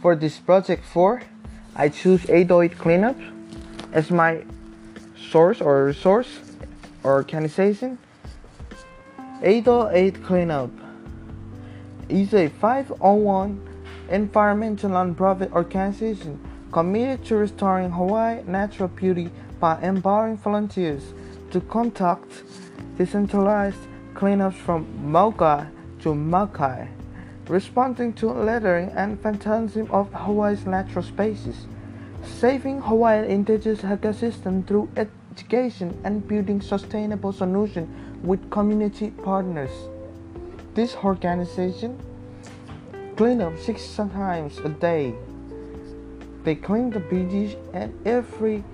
For this project 4, I choose 808 Cleanup as my source or resource or organization. 808 Cleanup is a 501 environmental nonprofit organization committed to restoring Hawaii natural beauty by empowering volunteers to conduct decentralized cleanups from Mauka to Makai, responding to littering and vandalism of Hawaii's natural spaces, saving Hawaii's indigenous ecosystem through education and building sustainable solutions with community partners. This organization clean up six times a day. They clean the beaches and every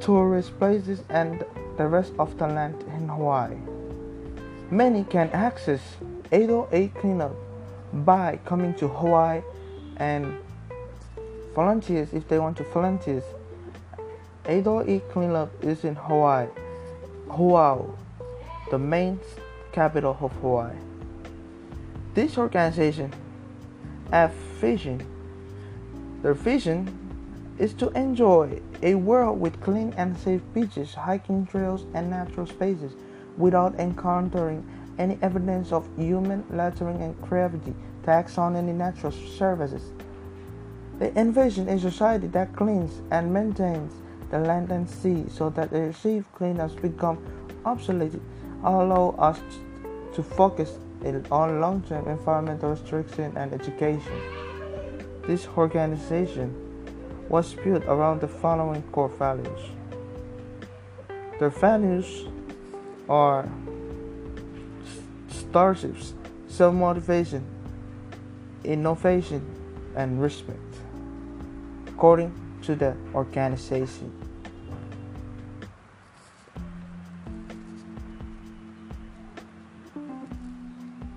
tourist places and the rest of the land in Hawaii. Many can access 808 cleanup by coming to Hawaii and volunteers if they want to volunteer. 808 cleanup is in Hawaii, Oahu, the main capital of Hawaii. This organization have vision. Their vision is to enjoy a world with clean and safe beaches, hiking trails, and natural spaces without encountering any evidence of human littering and gravity tax on any natural services. They envision a society that cleans and maintains the land and sea so that the received cleaners become obsolete, allow us to focus on long term environmental restriction and education. This organization was built around the following core values. Their values are starships, self motivation, innovation, and respect, according to the organization.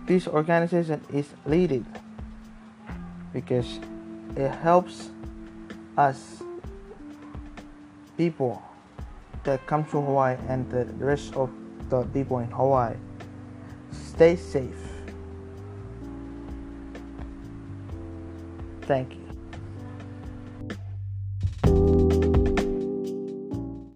This organization is needed because it helps us people that come to Hawaii and the rest of the people in Hawaii stay safe. Thank you.